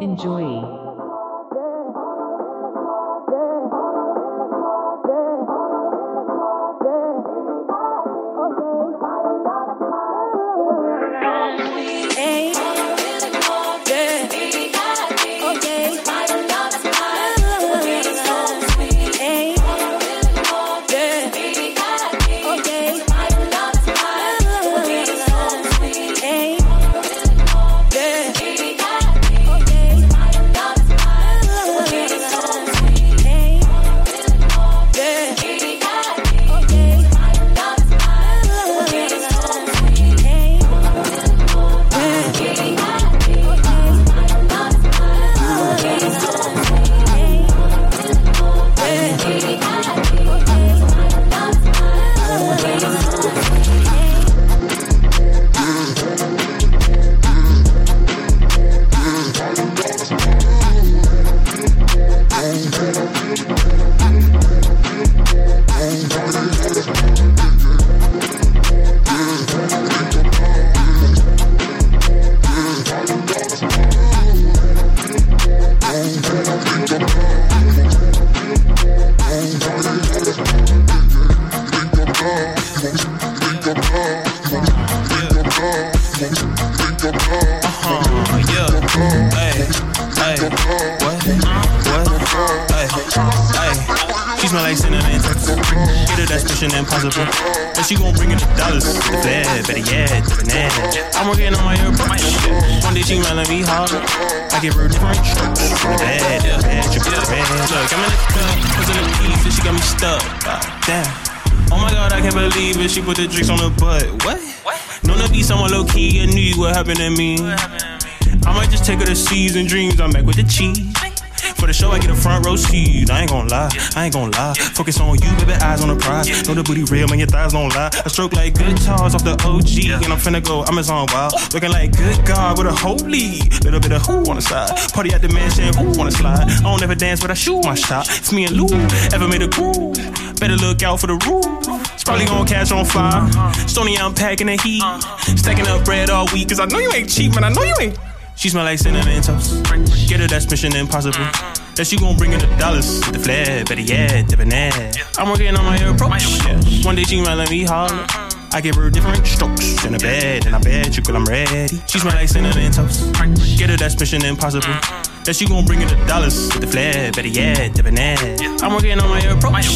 Enjoy. She put the drinks on her butt. What? What? Known to be someone low key and knew what happened to me. I might just take her to season dreams. I'm back with the cheese. For the show, I get a front row seat. I ain't gonna lie, I ain't gonna lie. Focus on you, baby, eyes on the prize. Know the booty real, man, your thighs don't lie. I stroke like good guitars off the OG, and I'm finna go Amazon wild. Looking like good God with a holy little bit of who on the side. Party at the mansion, who wanna slide? I don't ever dance, but I shoot my shot. It's me and Lou, ever made a groove. Better look out for the roof. Probably gonna catch on fire. Stony, I'm packing the heat. Stacking up bread all week, cause I know you ain't cheap, man. I know you ain't. She smell like cinnamon toast. Get her, that's mission impossible. That she gon' bring in the dollars, the flair, better yeah, debonair. I'm working on my approach. One day she might let me holler. I give her different strokes in the bed, and I bet you, girl, I'm ready. She smell like cinnamon toast. Get her, that's mission impossible. That she gon' bring in the dollars, the flair, better yeah, debonair. I'm working on my approach.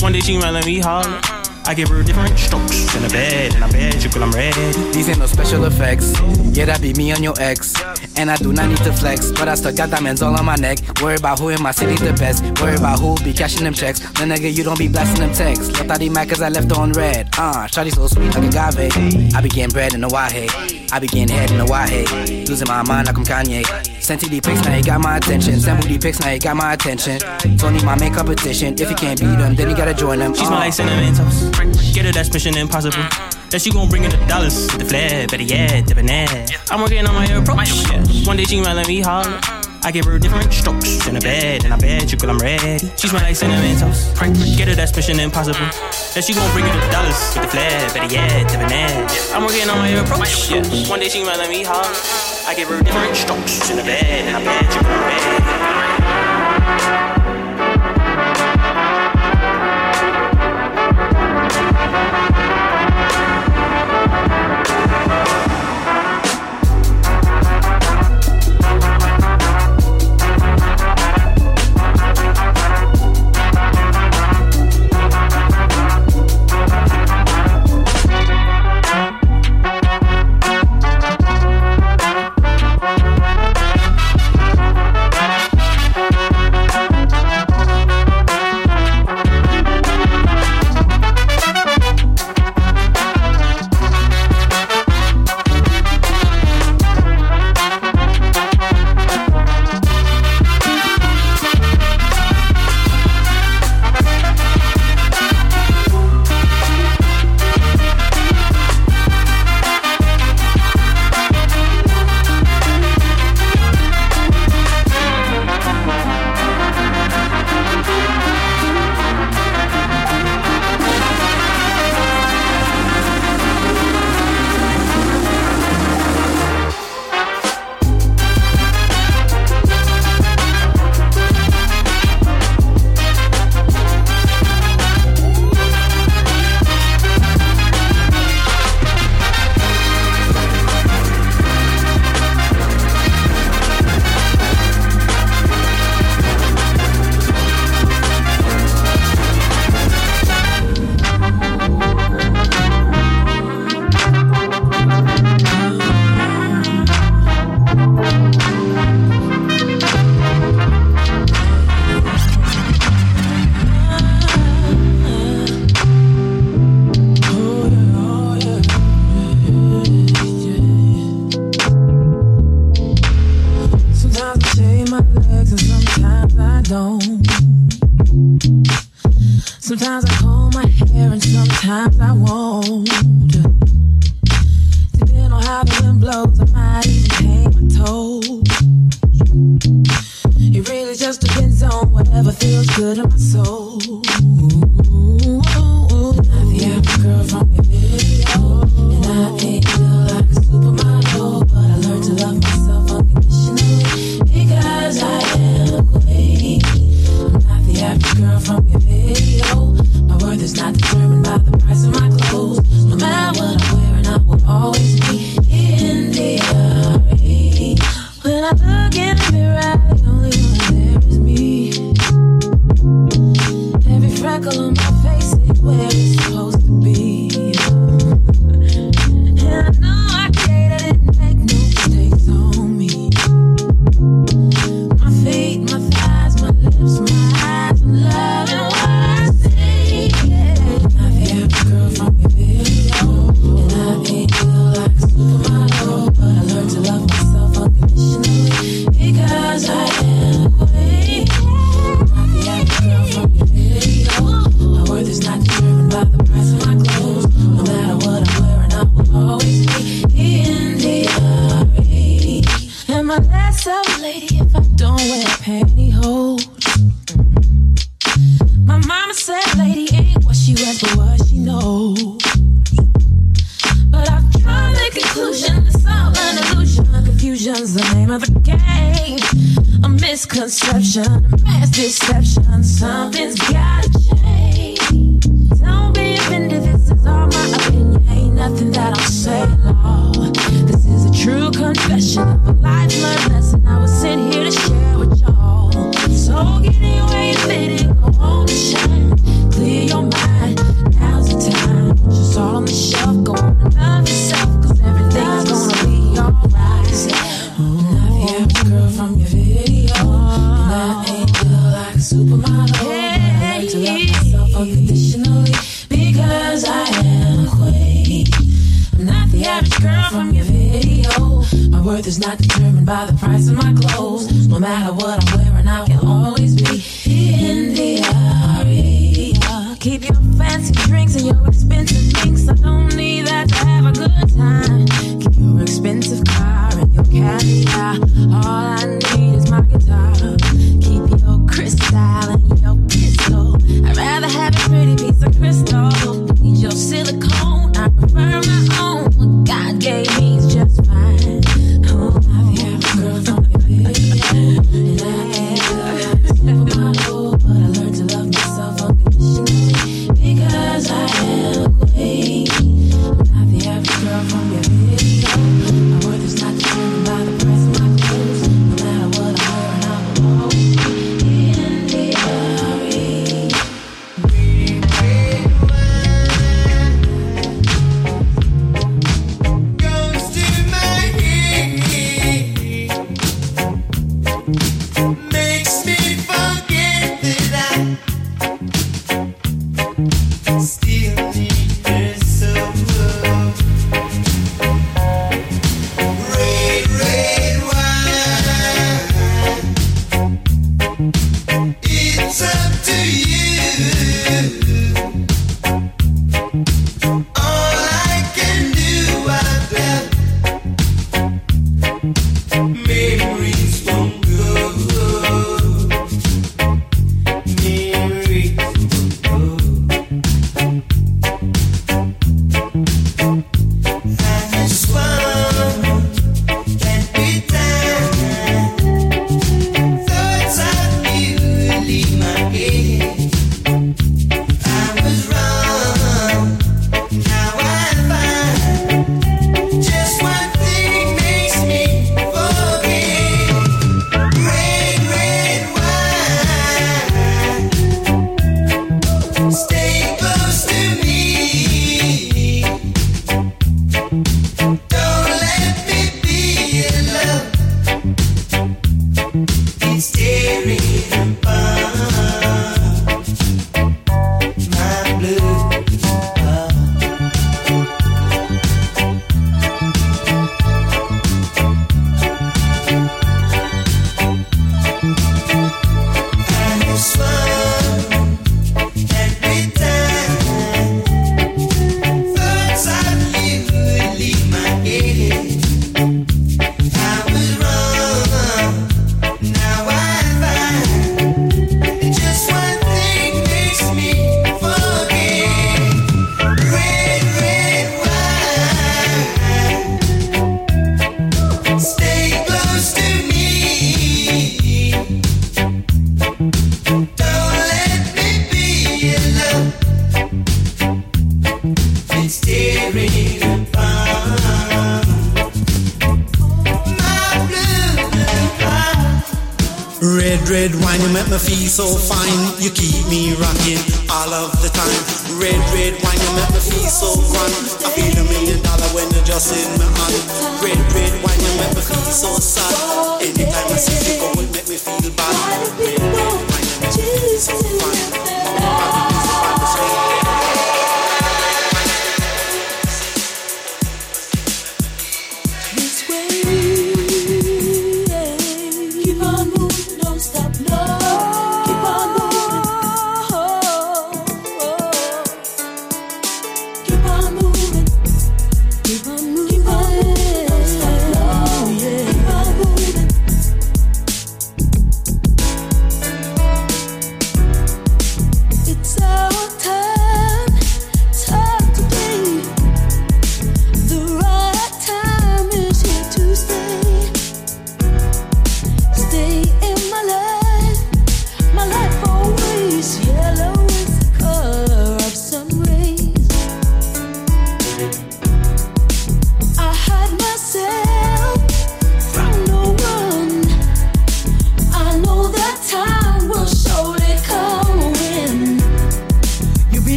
One day she might let me holler. I give her different strokes in the bed, and I bet you, girl, I'm ready. These ain't no special effects. Yeah, that be me on your ex. And I do not need to flex, but I still got diamonds all on my neck. Worry about who in my city the best. Worry about who be cashing them checks. The nigga, you don't be blasting them texts. Left out mad cause I left on red. Uh, Shawty so sweet like agave. I be getting bread in the Wahe. I be getting head in the Wahe. Losing my mind like I'm Kanye. Sent the pics, now you got my attention. Send booty pics, now you got my attention. Tony, my main competition. If you can't beat them, then you gotta join them. She's uh. my cinnamon toast. Get her, that's mission impossible. That she gon' bring in the dollars, the flair, better yeah, debonair. I'm working on my approach. One day she might let me holler. I give her different strokes in the bed, and I bet you, girl, I'm ready. She smell like cinnamon toast. Get her, that's mission impossible. That she gon' bring in the dollars, with the flair, better yeah, debonair. I'm working on my approach. One day she might let me holler. I give her different strokes in the bed, and I bet you, girl, I'm ready. from your. My worth is not determined by the price of my clothes. money, yo.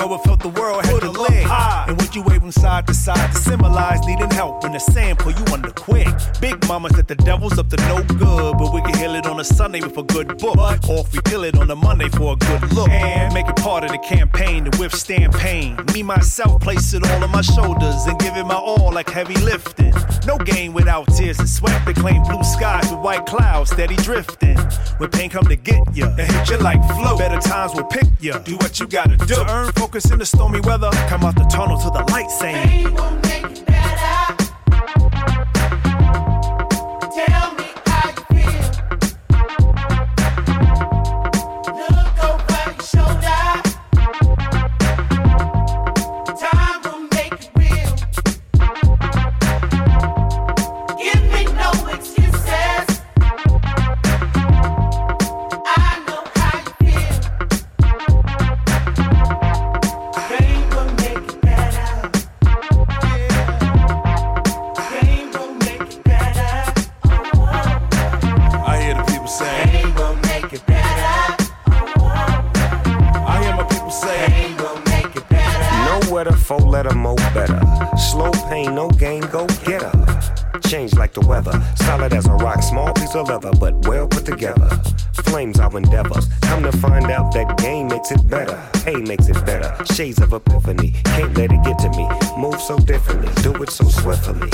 you ever felt the world myself, heal it on a Sunday with a good book. Or if we kill it on a Monday for a good look. And make it part of the campaign to withstand pain. Me myself, place it all on my shoulders and give it my all like heavy lifting. No game without tears and sweat. They claim blue skies with white clouds steady drifting. When pain come to get ya and hit you like flow, better times will pick ya. Do what you gotta do to earn focus in the stormy weather. Come out the tunnel to the light saying. Shades of epiphany. Can't let it get to me. Move so differently. Do it so swiftly.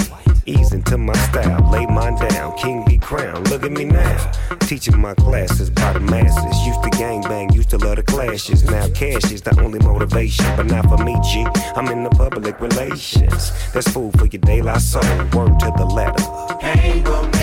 Ease into my style. Lay mine down. King be crowned. Look at me now. Teaching my classes by the masses. Used to gang bang. Used to love the clashes. Now cash is the only motivation. But not for me, G. I'm in the public relations. That's food for your daylight soul. Word to the letter. Pain will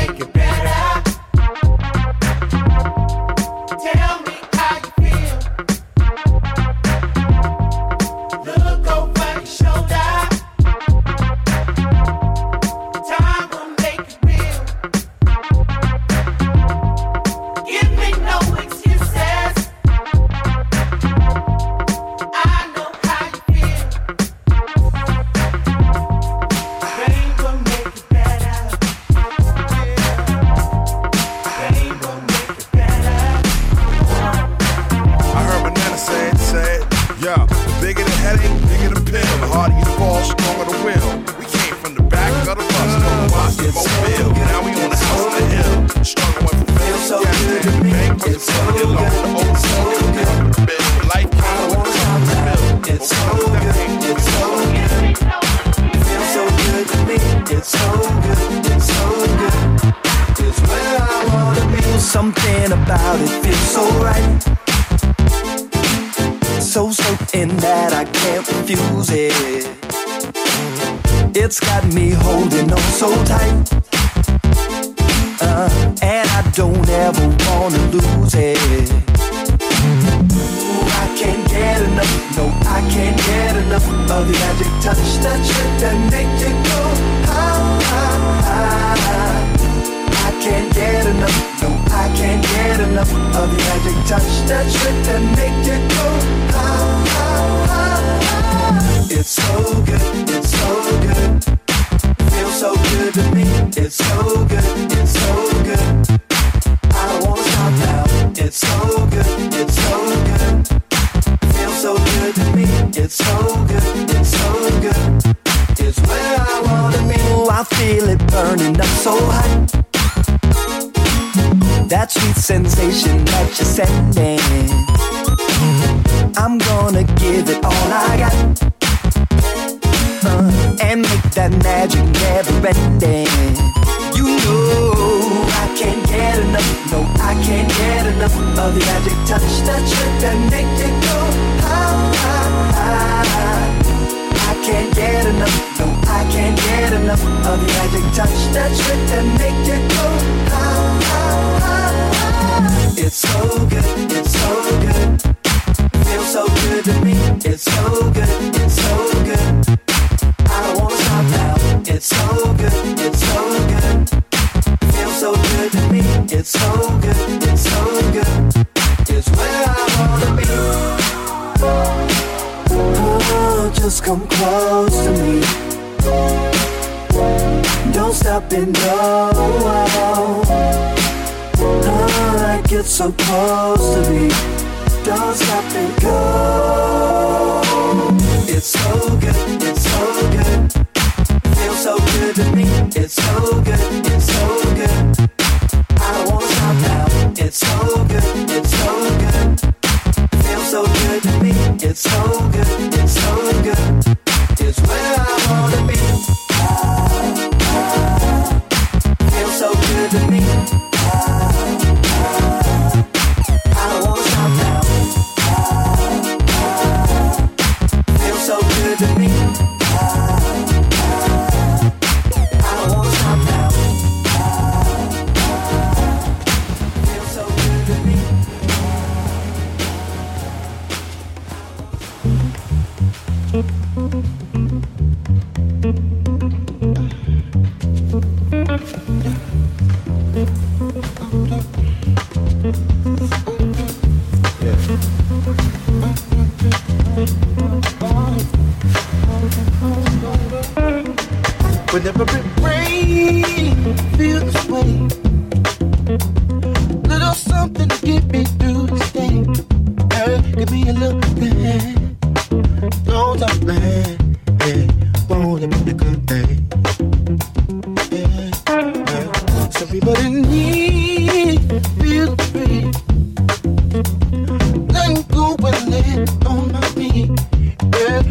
enough of the magic touch that trick that make you go high, high, high. It's so good, it's so good, feels so good to me. It's so good, it's so good. I don't wanna stop now. It's so good, it's so good. Feels so good to me. It's so good, it's so good. It's where I wanna be. Oh, just come close to me. Don't stop and go. Oh, like it's so close to me. Don't stop and go. It's so good, it's so good. Feels so good to me. It's so good, it's so good. I don't wanna stop now. It's so good, it's so good. Feels so good to me. It's so good, it's so good. It's where I wanna be.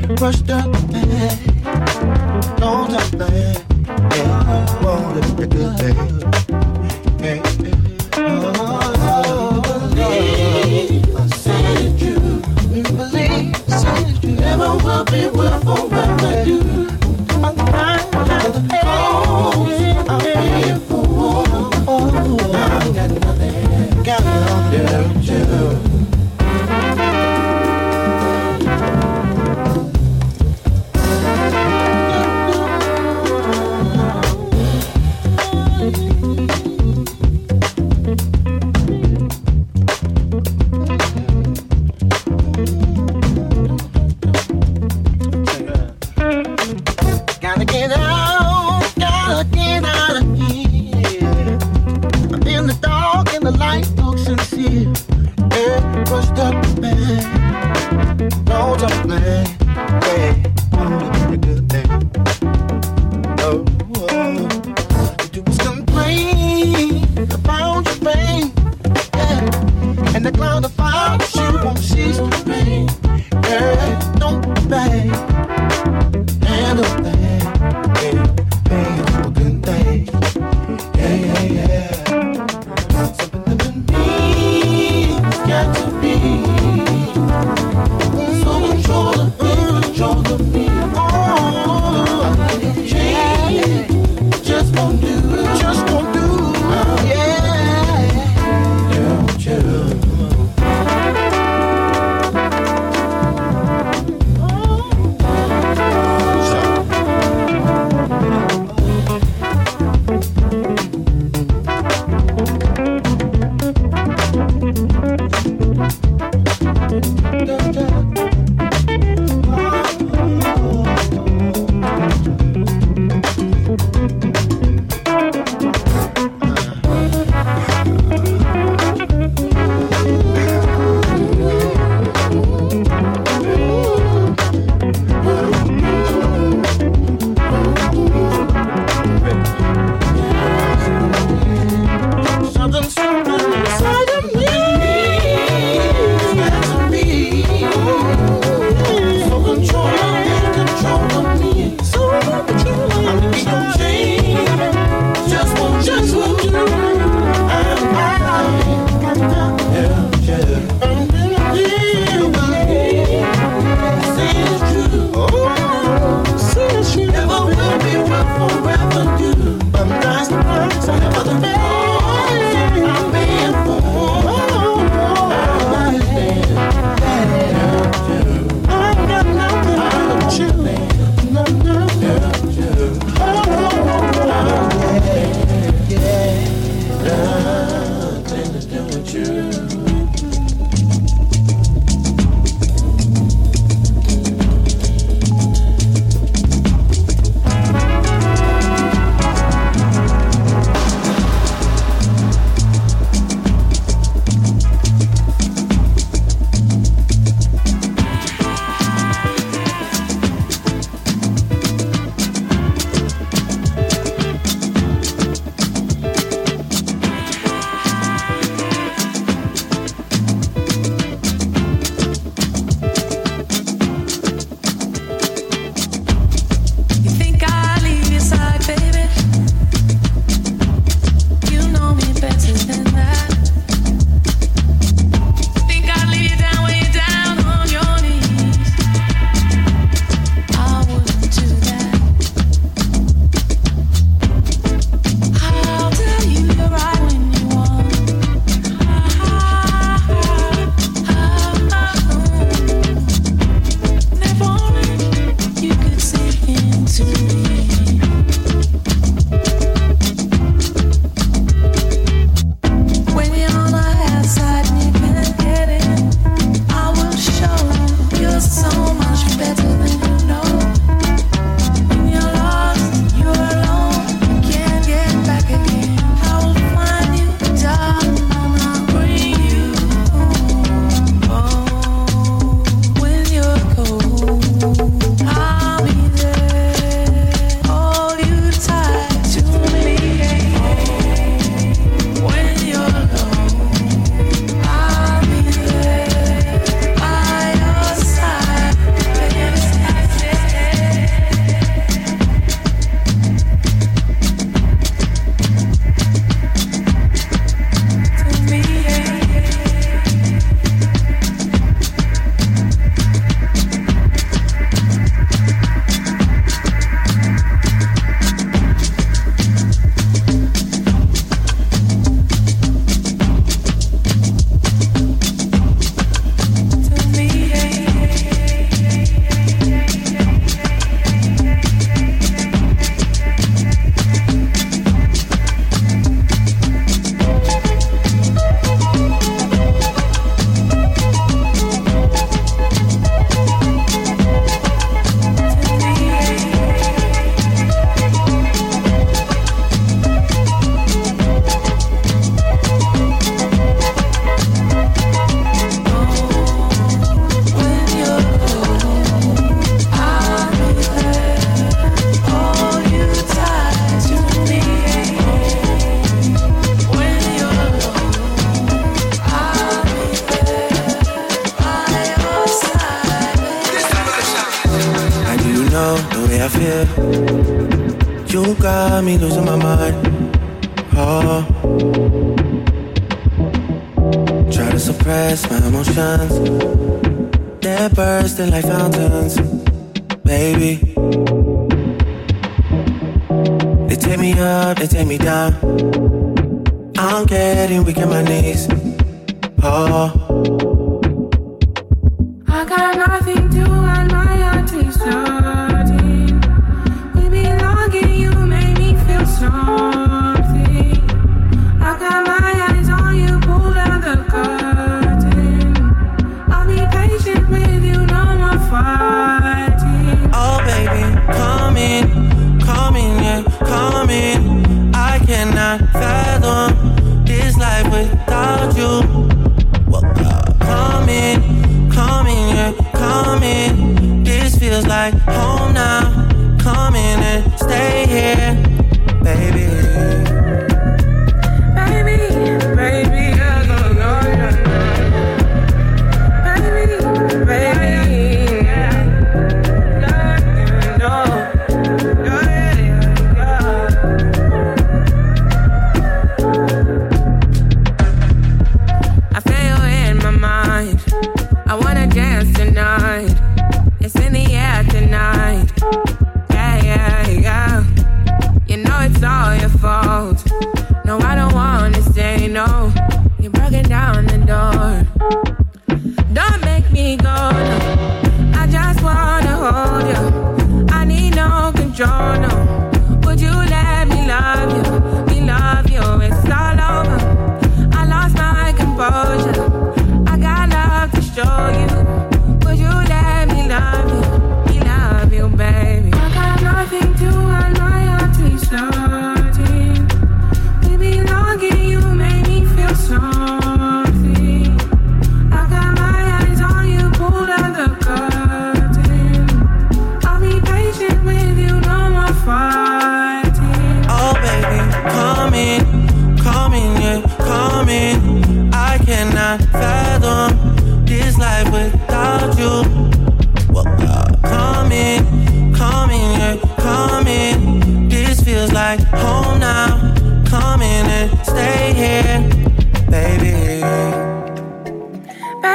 Crushed up, time, man. Yeah, won't let me good day. Believe I said it. We believe I said it. Never will be, will forever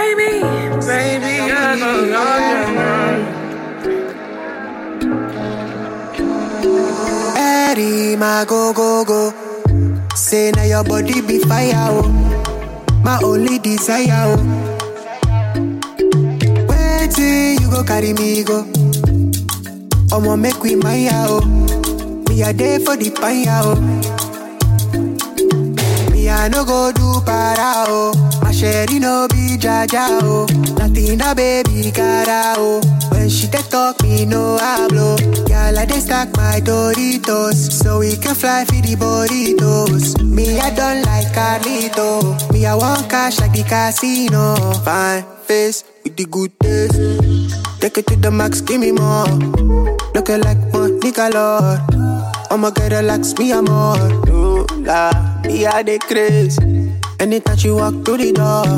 Baby, baby, I don't know. Eddie, my go go go. Say now your body be fire, oh. My only desire, oh. Wait till you go carry me go. I'ma make we my oh. Me a day for the fire, oh. Me I no go do para, oh. My sherry no be jaja, oh. Nothing a baby cara, oh. When she dey talk, me no hablo. Girl, I dey stack my Doritos, so we can fly for the burritos. Me, I don't like Carlito. Me, I want cash like the casino. Fine face with the good taste. Take it to the max, give me more. Looking like Monica Lord. I'ma get relax, me amor. Do la, me a the craze. Anytime she walk through the door,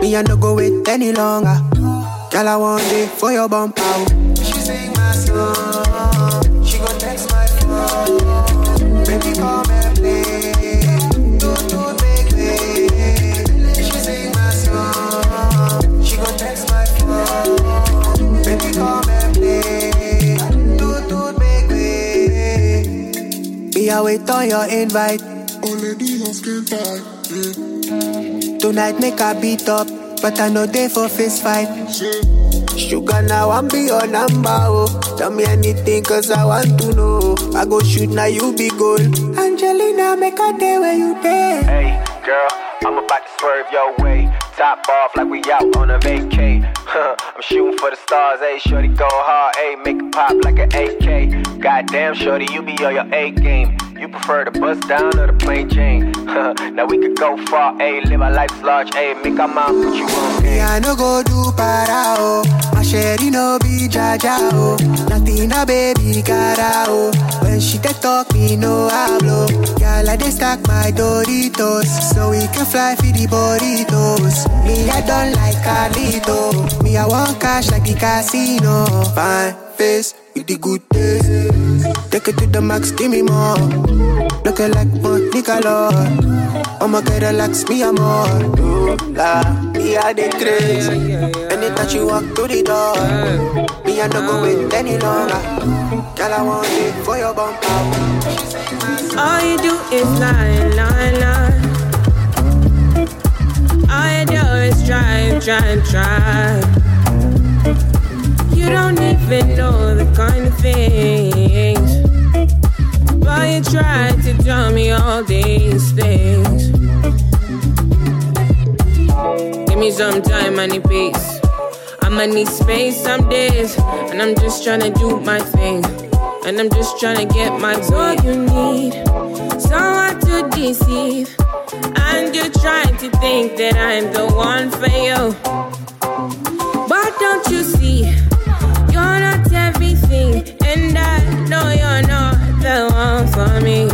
me I no go wait any longer. Girl, I want it for your bump out. She sing my song, she gon' text my phone. Baby, come and play. Do do make me. She sing my song, she text my phone. Baby, come and play. Do do make me. I wait on your invite. Already on skin tight. Tonight make a beat up, but I know they for fist fight. Sugar now I'm be your number, oh. Tell me anything cause I want to know. I go shoot now you be gold. Angelina make a day where you there. Hey, girl, I'm about to swerve your way. Top off like we out on a vacay. I'm shooting for the stars, hey, shorty go hard, hey, make it pop like an AK. Goddamn, shorty, you be on your A game. You prefer the bus down or the plane chain? now we could go far, ayy, live our life large, ayy, make our mom put you on Me I no go do para, oh. My sherry no be jaja, oh. Nothing a baby cara, oh. When she dey talk, me no hablo. Girl, I dey stack my Doritos, so we can fly for the burritos. Me, I don't like Carlito. Me, I want cash like the casino. Fine face with the good days. Take it to the max, give me more. Looking like Monica Lord. I'ma get relax, me I'm. Ooh, la, me I the crazy. Anytime she walk through the door, me I no go wait any longer. Girl, I want it for your bump All you do is lie, lie, lie. All you do is try, try, try. You don't even know the kind of things. But you try to tell me all these things. Give me some time, I need peace. I'ma need space some days. And I'm just trying to do my thing. And I'm just trying to get my all you need. Someone to deceive. And you're trying to think that I'm the one for you. But don't you see? You're not everything. And I know you're not the one for me.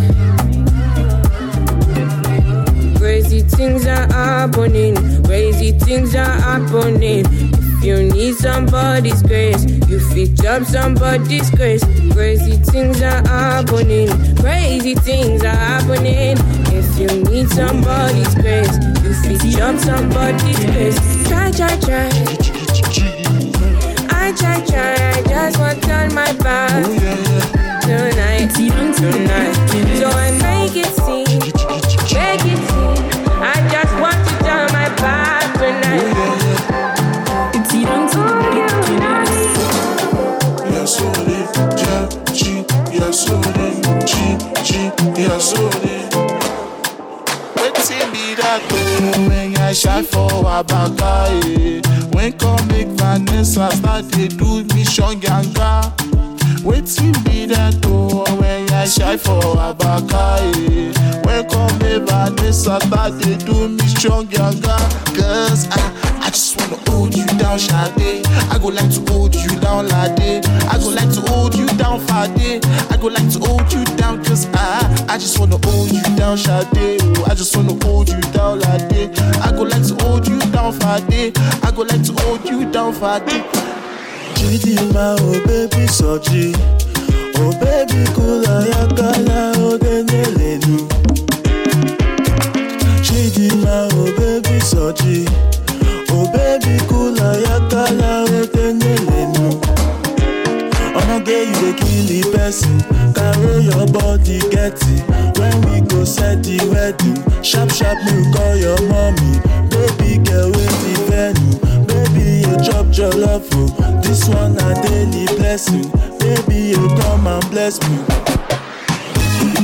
Crazy things are happening. Crazy things are happening. If you need somebody's grace, you fit jump somebody's grace. Crazy things are happening. Crazy things are happening. If you need somebody's grace, you fit jump somebody's grace. Try, try, try. I try, try. I just want to turn my back tonight, tonight. So I make it seem, make it seem. I just want to turn my back tonight. It's even Wetin be that oh when I shy for Abaka eh? When come make Vanessa start dey do mission yanga Wetin be that oh when I shy for Abaka eh? When come make Vanessa start dey do mission yanga Cause I, I just wanna hold you down Sade I go like to hold you down Lade. I go like to hold you down Fade. I go like to hold you down cause I, I just wanna hold you down Sade oh, I just wanna hold you down Lade. I go like to hold you down Fade. I go like to hold you down Fade. Chidima, oh baby, soji. Oh baby, kula yakala, oh denelenu. Chidima, oh baby, soji. Baby, kula yakala, oh denelenu. I'ma get you the kill the person. Carry your body, get it. When we go set the wedding, sharp sharp, you call your mommy. Baby girl, with the venue. Baby, you chop jollof, oh. This one a daily blessing. Baby, you come and bless me.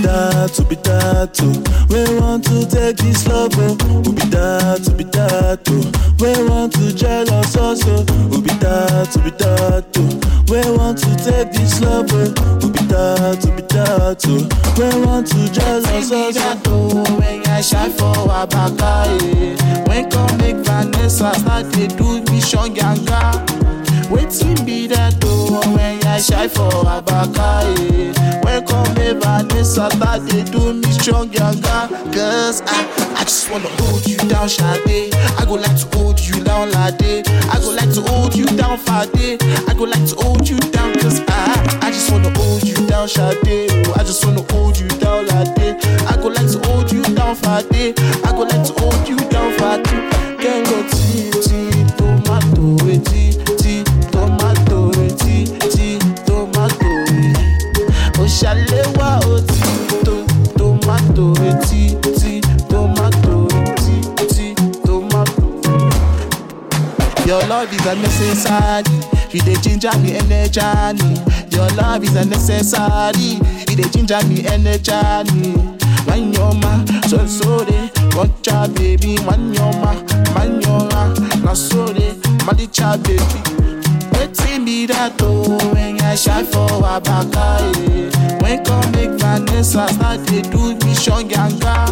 That, to be that, oh. We want to take this love, oh. Be that, to be that, oh. We want to jealous also. Who be that, to be that, oh. We want to take this love, oh. Be that, to be that, oh. We want to jealous also. when I shy for Abaka eh. When come make Vanessa start dey do mission yanga Wetin be that oh when I shy for Abaka eh. When come make Vanessa start dey do mission yanga Cause I, I just wanna hold you down Sade I go like to hold you down Lade. I go like to hold you down Fade. I go like to hold you down cause I, I just wanna hold you down Sade oh. I just wanna hold you down Lade. I go like to hold you down Fade. I go like to hold you down Fade tea to tomato tea tea tomato tea tea tomato Your love is a necessary. You dey ginger me energy. Your love is a necessary. You dey ginger me energy. Manyoma, so so de, watcha baby. Manyoma, manyoma, na so de, madicha baby. Wetin be that oh when I shy for Abaka eh? When come make Vanessa start dey do mission yanga.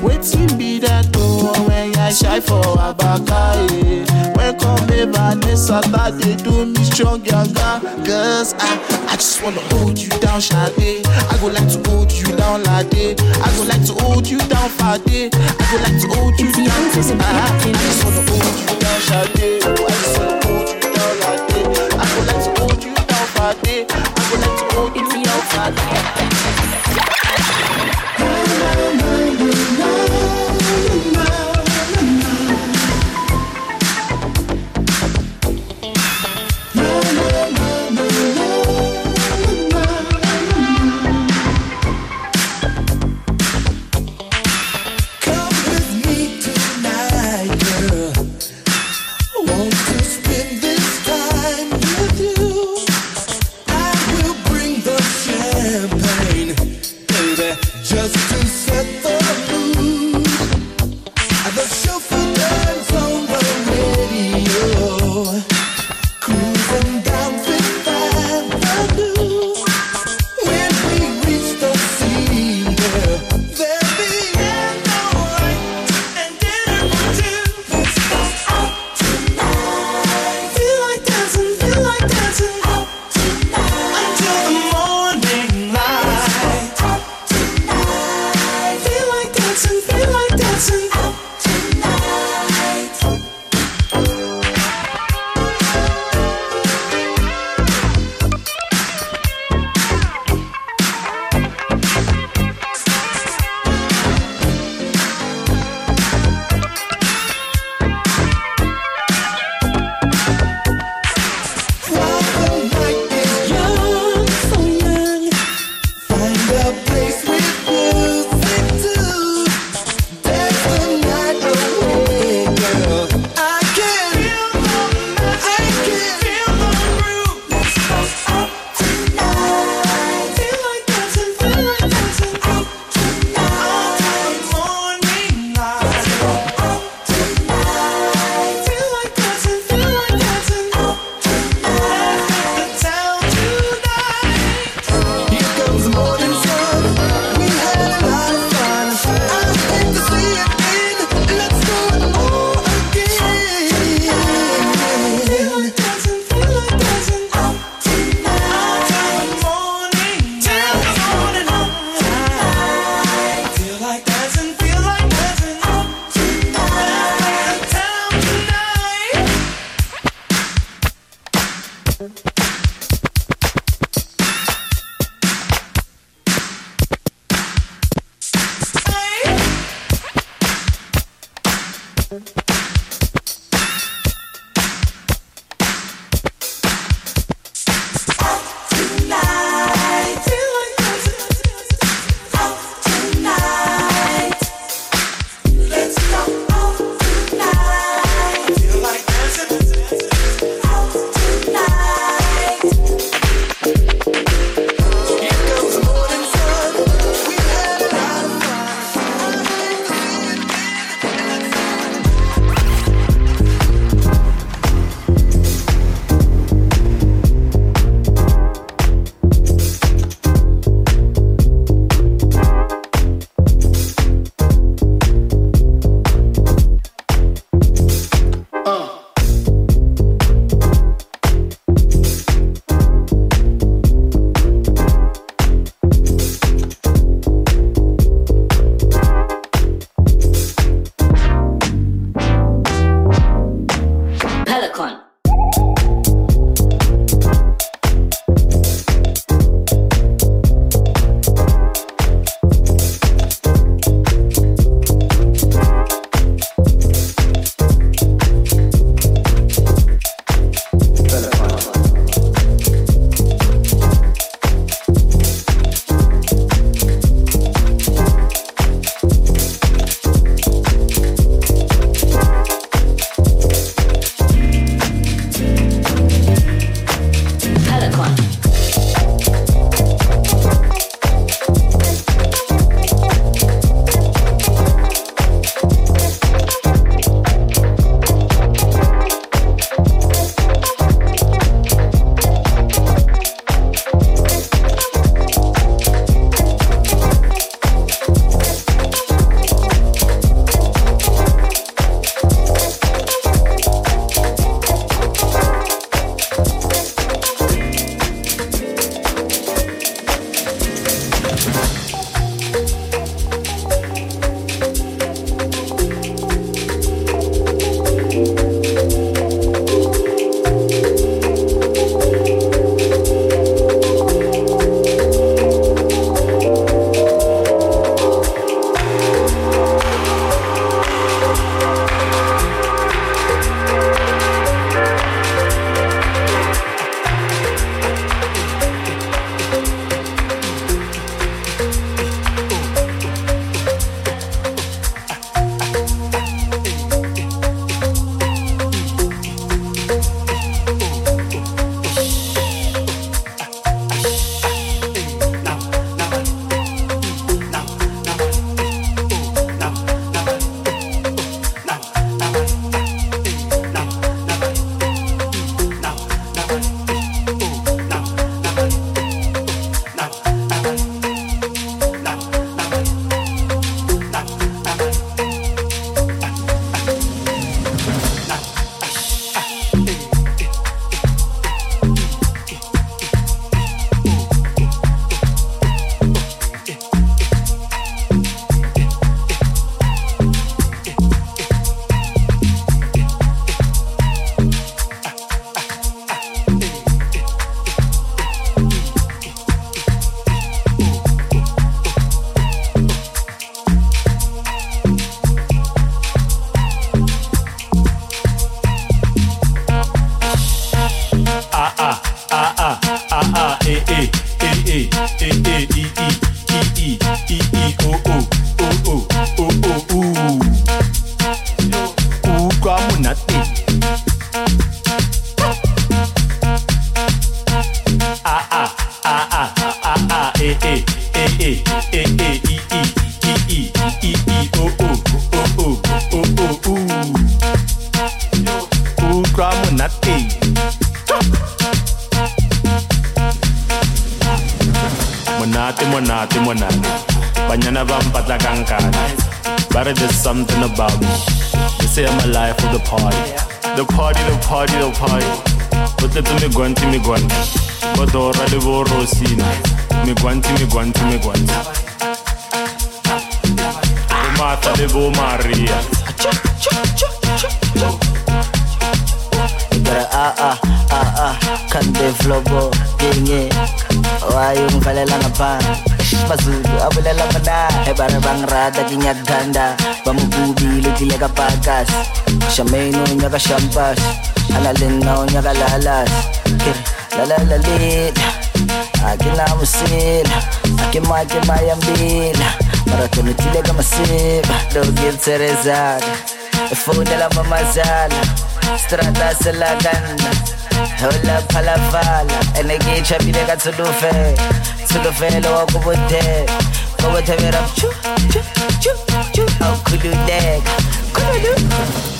Wetin be that oh when I shy for Abaka eh? When come make Vanessa start dey do mission yanga. Cause I, I just wanna hold you down Sade I go like to hold you down Lade I go like to hold you down Fade I go like to hold you down I, I just wanna hold you down Sade oh, you Come kinyakhanda bamgubile tileka pakas shamain unyaka shampas analena unyaka lalas lalalalela akinamsila akimakimayambila maratoni tileka masiba dogiltserezana efonela mamazala strata selakanda hola phalafala enekicha bileka tsulufe tsulufelo wakubutela Go and turn it up. Choo, choo, choo, choo. How could you dig? Could I do?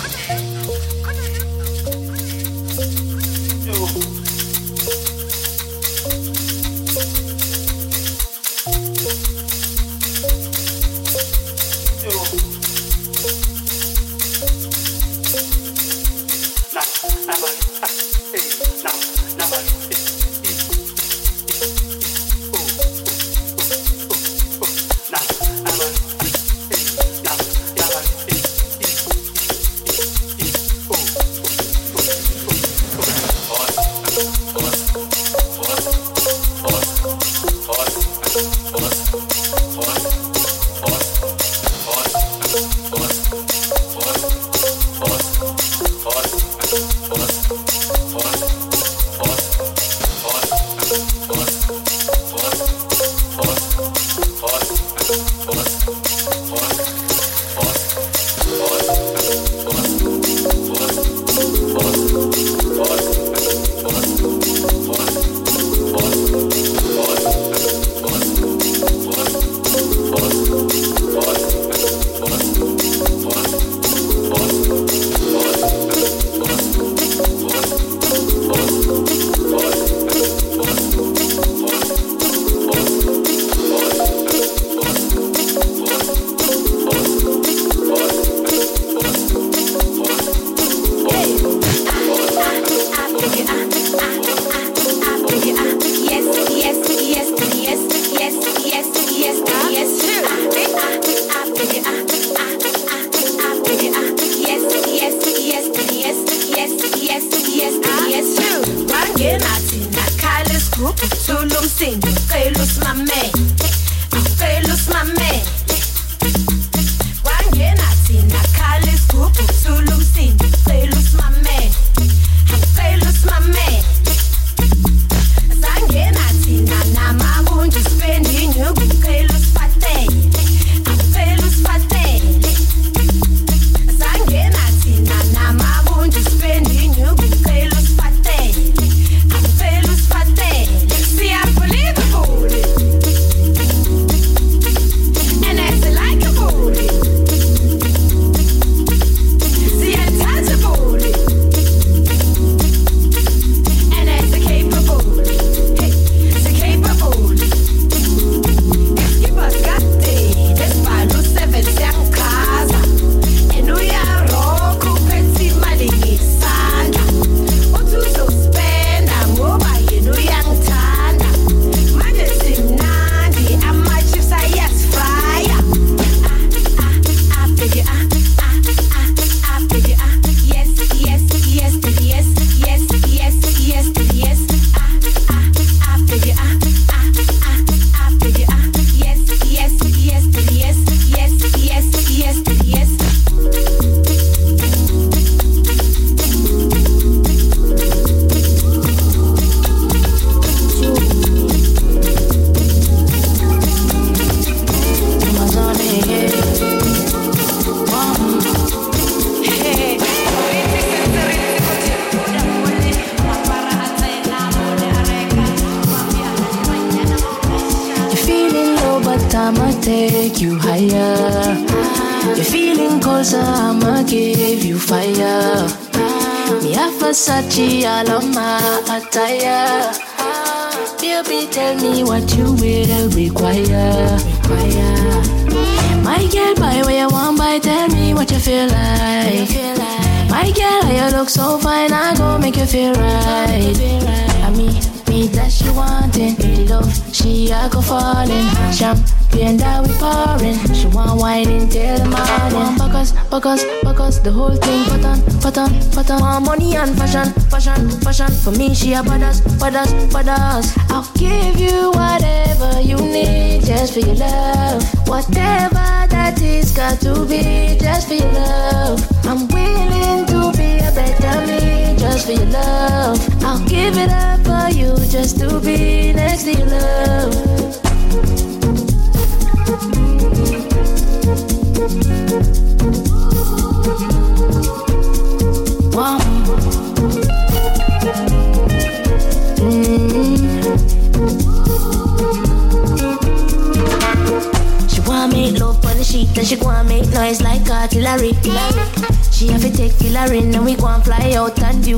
She a badass, badass, badass. I'll give you whatever you need just for your love. Whatever that is got to be just for your love. I'm willing to be a better me just for your love. I'll give it up for you just to be next to you.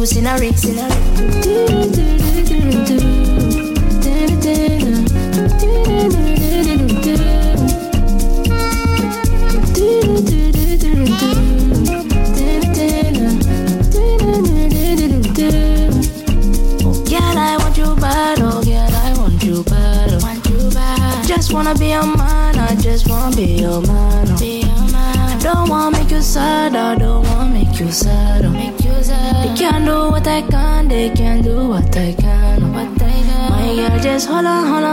Scenery. a Hold on.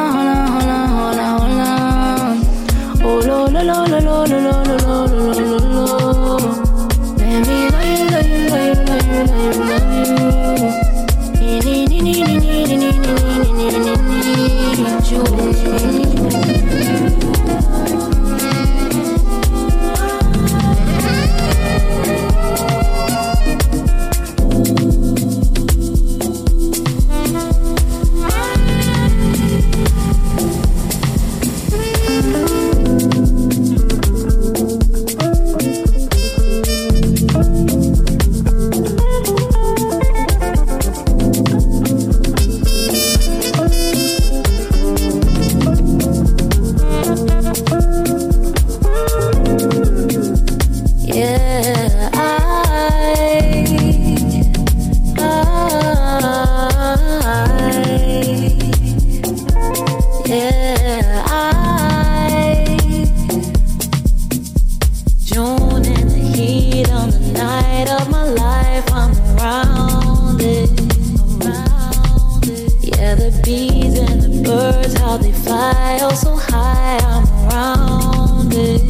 how they fly, oh so high, I'm around it.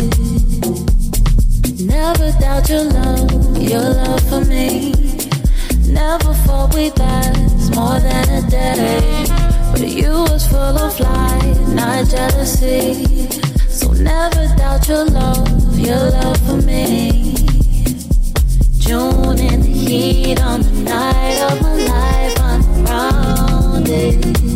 Never doubt your love, your love for me. Never thought we'd last more than a day. But you was full of light, not jealousy. So never doubt your love, your love for me. June in the heat on the night of my life, I'm around it.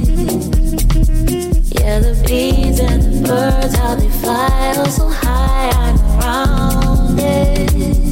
Yeah, the bees and the birds, how they fly oh so high, I'm around it.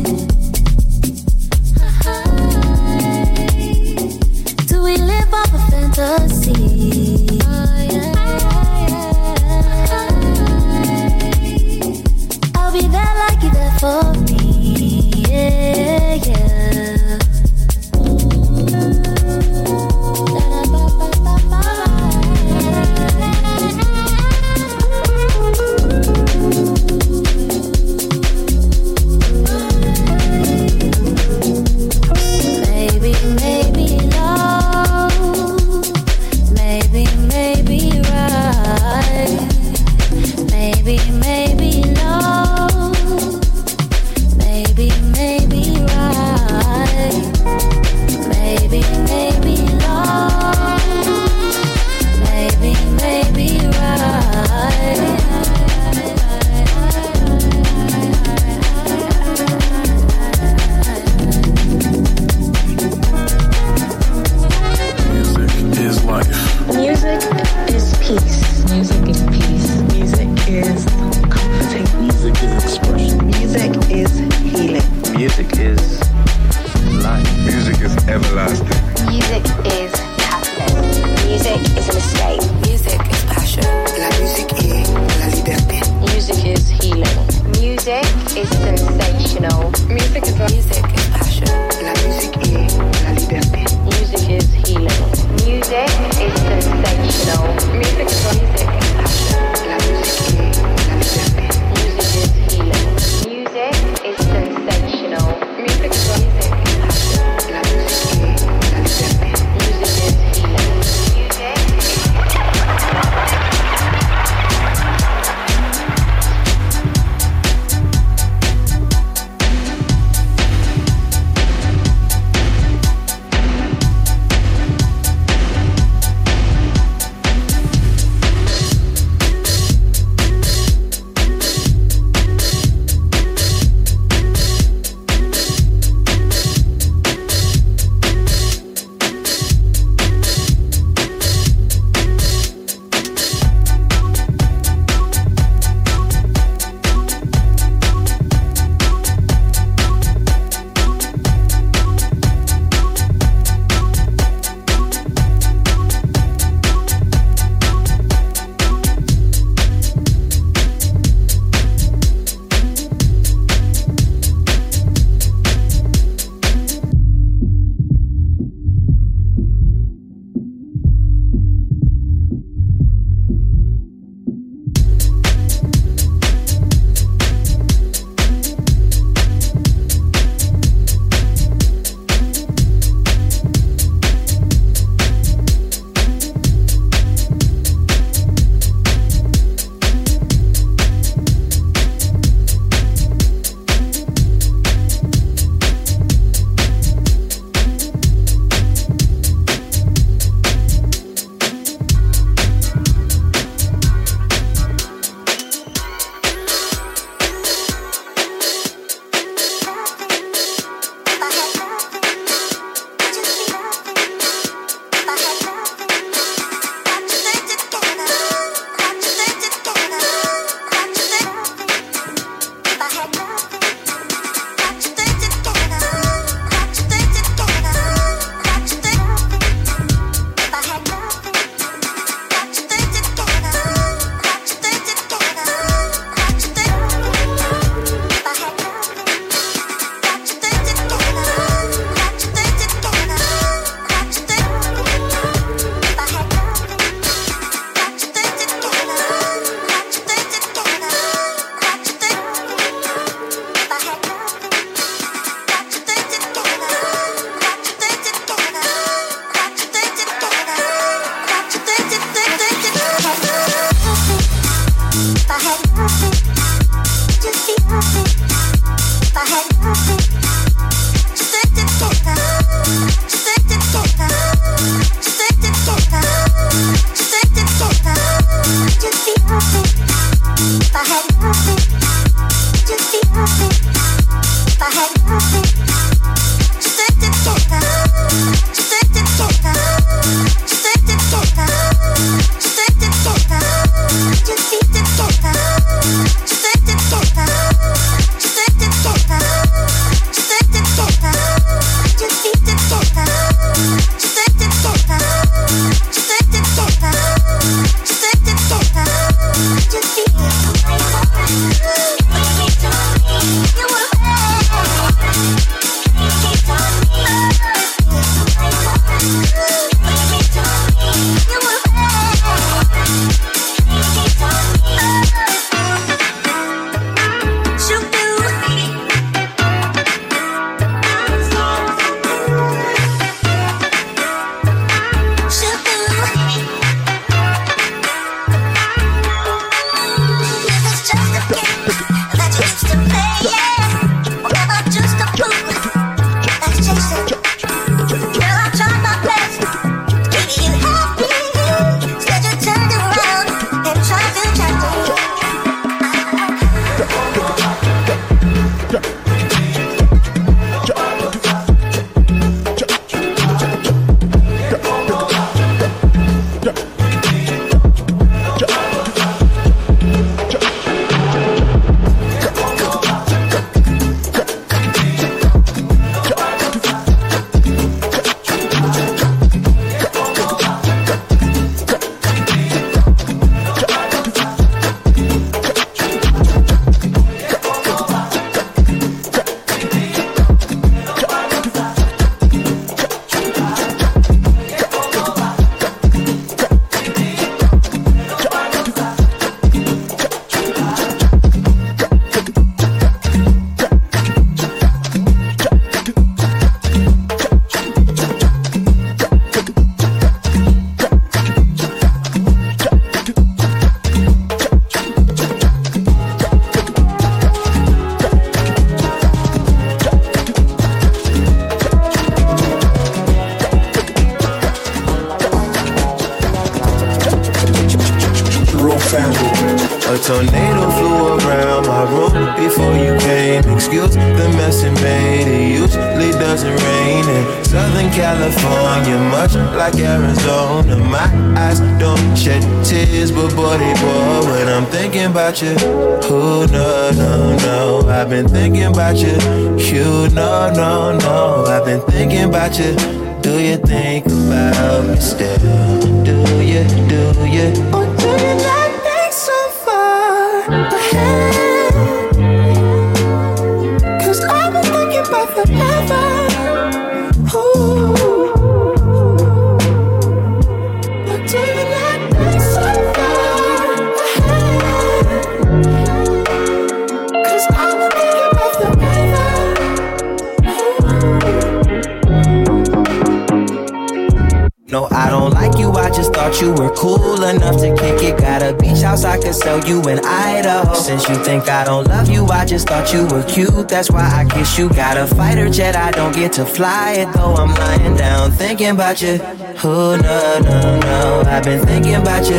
You got a fighter jet, I don't get to fly it. Though I'm lying down thinking about you. Who no, no, no, I've been thinking about you.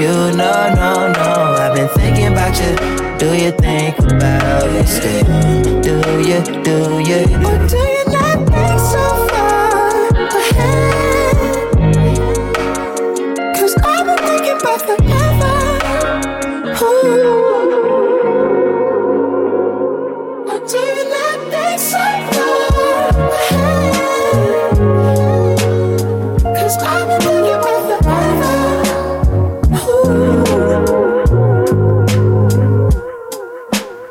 You, no, no, no, I've been thinking about you. Do you think about it still? Do you, do you, or do you not think so?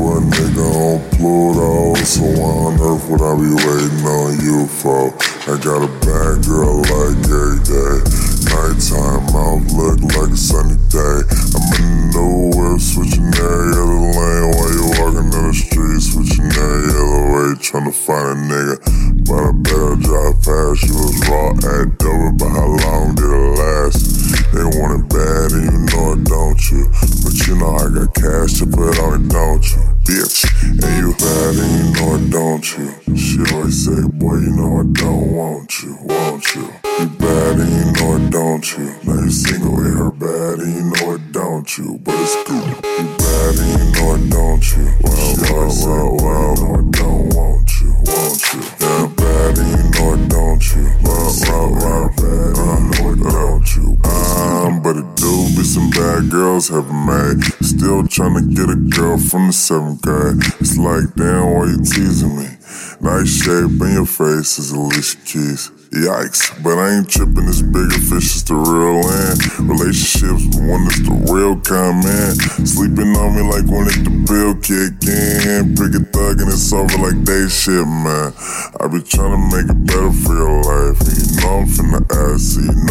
for a nigga on Pluto. So why on earth would I be waiting on you for? I got a bad girl like every day. Nighttime look like a sunny day. I'm in nowhere switching. seventh grade. It's like, damn, why you teasing me? Nice shape in your face is Alicia Keys. Yikes, but I ain't tripping. This bigger fish is the real land. Relationships, one is the real kind, man. Sleeping on me like when it the bill kick in. Pick a thug and it's over like they shit, man. I be trying to make it better for your life. And you know I'm finna ask, you know